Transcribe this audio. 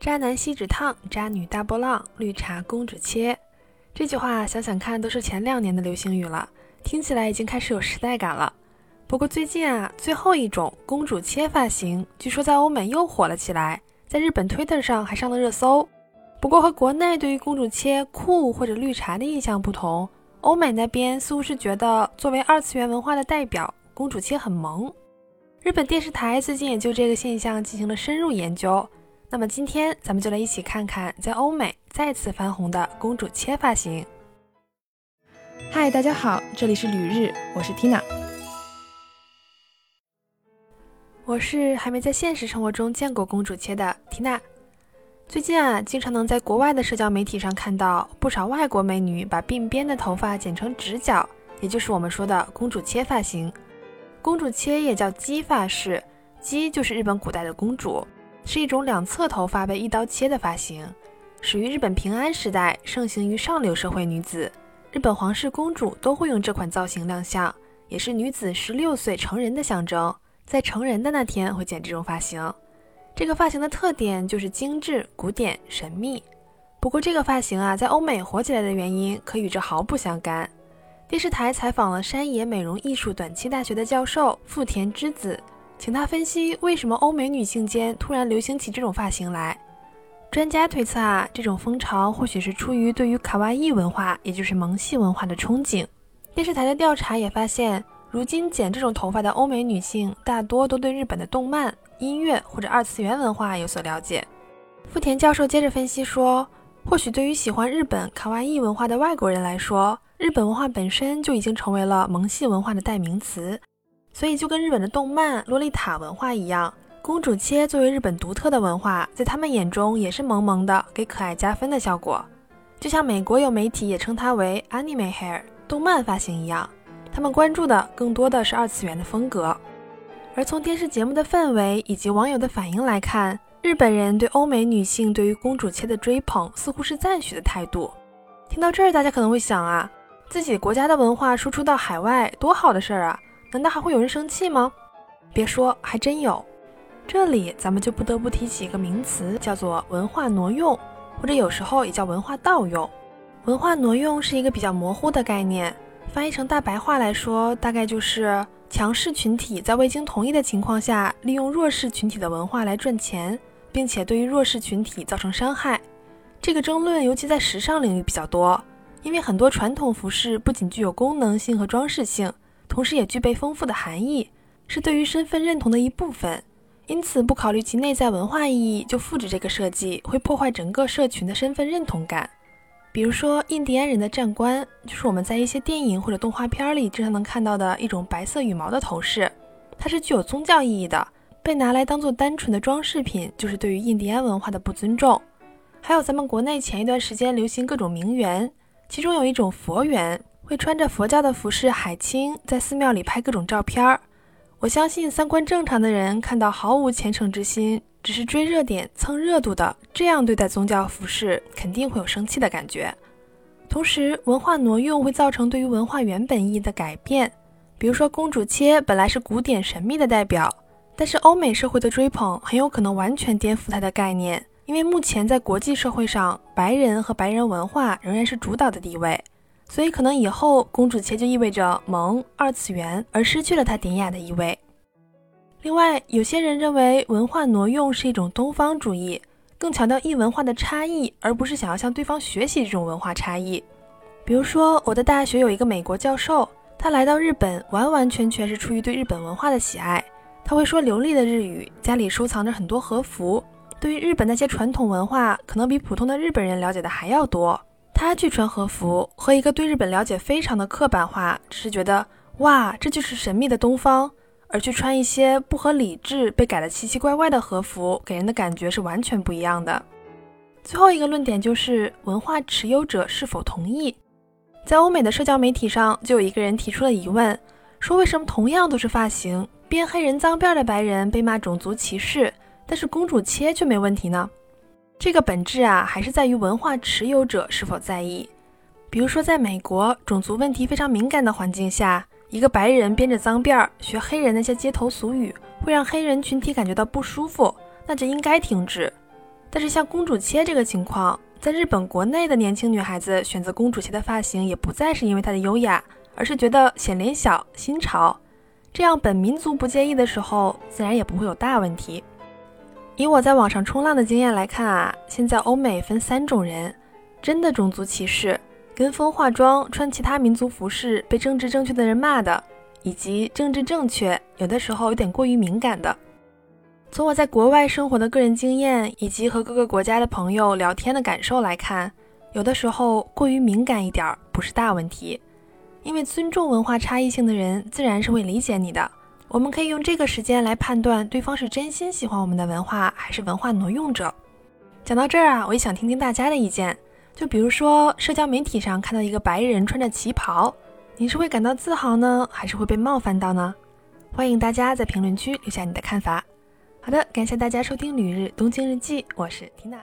渣男锡纸烫，渣女大波浪，绿茶公主切。这句话想想看，都是前两年的流行语了，听起来已经开始有时代感了。不过最近啊，最后一种公主切发型，据说在欧美又火了起来，在日本 Twitter 上还上了热搜。不过和国内对于公主切酷或者绿茶的印象不同，欧美那边似乎是觉得作为二次元文化的代表，公主切很萌。日本电视台最近也就这个现象进行了深入研究。那么今天咱们就来一起看看在欧美再次翻红的公主切发型。嗨，大家好，这里是旅日，我是 Tina。我是还没在现实生活中见过公主切的 Tina。最近啊，经常能在国外的社交媒体上看到不少外国美女把鬓边的头发剪成直角，也就是我们说的公主切发型。公主切也叫姬发式，姬就是日本古代的公主。是一种两侧头发被一刀切的发型，始于日本平安时代，盛行于上流社会女子。日本皇室公主都会用这款造型亮相，也是女子十六岁成人的象征。在成人的那天会剪这种发型。这个发型的特点就是精致、古典、神秘。不过这个发型啊，在欧美火起来的原因可与这毫不相干。电视台采访了山野美容艺术短期大学的教授富田之子。请他分析为什么欧美女性间突然流行起这种发型来。专家推测啊，这种风潮或许是出于对于卡哇伊文化，也就是萌系文化的憧憬。电视台的调查也发现，如今剪这种头发的欧美女性大多都对日本的动漫、音乐或者二次元文化有所了解。富田教授接着分析说，或许对于喜欢日本卡哇伊文化的外国人来说，日本文化本身就已经成为了萌系文化的代名词。所以就跟日本的动漫洛丽塔文化一样，公主切作为日本独特的文化，在他们眼中也是萌萌的，给可爱加分的效果。就像美国有媒体也称它为 anime hair 动漫发型一样，他们关注的更多的是二次元的风格。而从电视节目的氛围以及网友的反应来看，日本人对欧美女性对于公主切的追捧似乎是赞许的态度。听到这儿，大家可能会想啊，自己国家的文化输出到海外，多好的事儿啊！难道还会有人生气吗？别说，还真有。这里咱们就不得不提起一个名词，叫做文化挪用，或者有时候也叫文化盗用。文化挪用是一个比较模糊的概念，翻译成大白话来说，大概就是强势群体在未经同意的情况下，利用弱势群体的文化来赚钱，并且对于弱势群体造成伤害。这个争论尤其在时尚领域比较多，因为很多传统服饰不仅具有功能性和装饰性。同时也具备丰富的含义，是对于身份认同的一部分。因此，不考虑其内在文化意义就复制这个设计，会破坏整个社群的身份认同感。比如说，印第安人的战冠，就是我们在一些电影或者动画片里经常能看到的一种白色羽毛的头饰，它是具有宗教意义的，被拿来当做单纯的装饰品，就是对于印第安文化的不尊重。还有咱们国内前一段时间流行各种名媛，其中有一种佛缘。会穿着佛教的服饰，海清在寺庙里拍各种照片儿。我相信三观正常的人看到毫无虔诚之心，只是追热点蹭热度的这样对待宗教服饰，肯定会有生气的感觉。同时，文化挪用会造成对于文化原本意义的改变。比如说，公主切本来是古典神秘的代表，但是欧美社会的追捧很有可能完全颠覆它的概念，因为目前在国际社会上，白人和白人文化仍然是主导的地位。所以，可能以后公主切就意味着萌、二次元，而失去了它典雅的意味。另外，有些人认为文化挪用是一种东方主义，更强调异文化的差异，而不是想要向对方学习这种文化差异。比如说，我的大学有一个美国教授，他来到日本完完全全是出于对日本文化的喜爱。他会说流利的日语，家里收藏着很多和服，对于日本那些传统文化，可能比普通的日本人了解的还要多。他去穿和服，和一个对日本了解非常的刻板化，只是觉得哇，这就是神秘的东方，而去穿一些不合理智、被改的奇奇怪怪的和服，给人的感觉是完全不一样的。最后一个论点就是文化持有者是否同意。在欧美的社交媒体上，就有一个人提出了疑问，说为什么同样都是发型，编黑人脏辫的白人被骂种族歧视，但是公主切却没问题呢？这个本质啊，还是在于文化持有者是否在意。比如说，在美国种族问题非常敏感的环境下，一个白人编着脏辫儿学黑人那些街头俗语，会让黑人群体感觉到不舒服，那就应该停止。但是像公主切这个情况，在日本国内的年轻女孩子选择公主切的发型，也不再是因为它的优雅，而是觉得显脸小、新潮。这样本民族不介意的时候，自然也不会有大问题。以我在网上冲浪的经验来看啊，现在欧美分三种人：真的种族歧视、跟风化妆、穿其他民族服饰被政治正确的人骂的，以及政治正确有的时候有点过于敏感的。从我在国外生活的个人经验，以及和各个国家的朋友聊天的感受来看，有的时候过于敏感一点不是大问题，因为尊重文化差异性的人自然是会理解你的。我们可以用这个时间来判断对方是真心喜欢我们的文化，还是文化挪用者。讲到这儿啊，我也想听听大家的意见。就比如说，社交媒体上看到一个白人穿着旗袍，你是会感到自豪呢，还是会被冒犯到呢？欢迎大家在评论区留下你的看法。好的，感谢大家收听《旅日东京日记》，我是缇娜。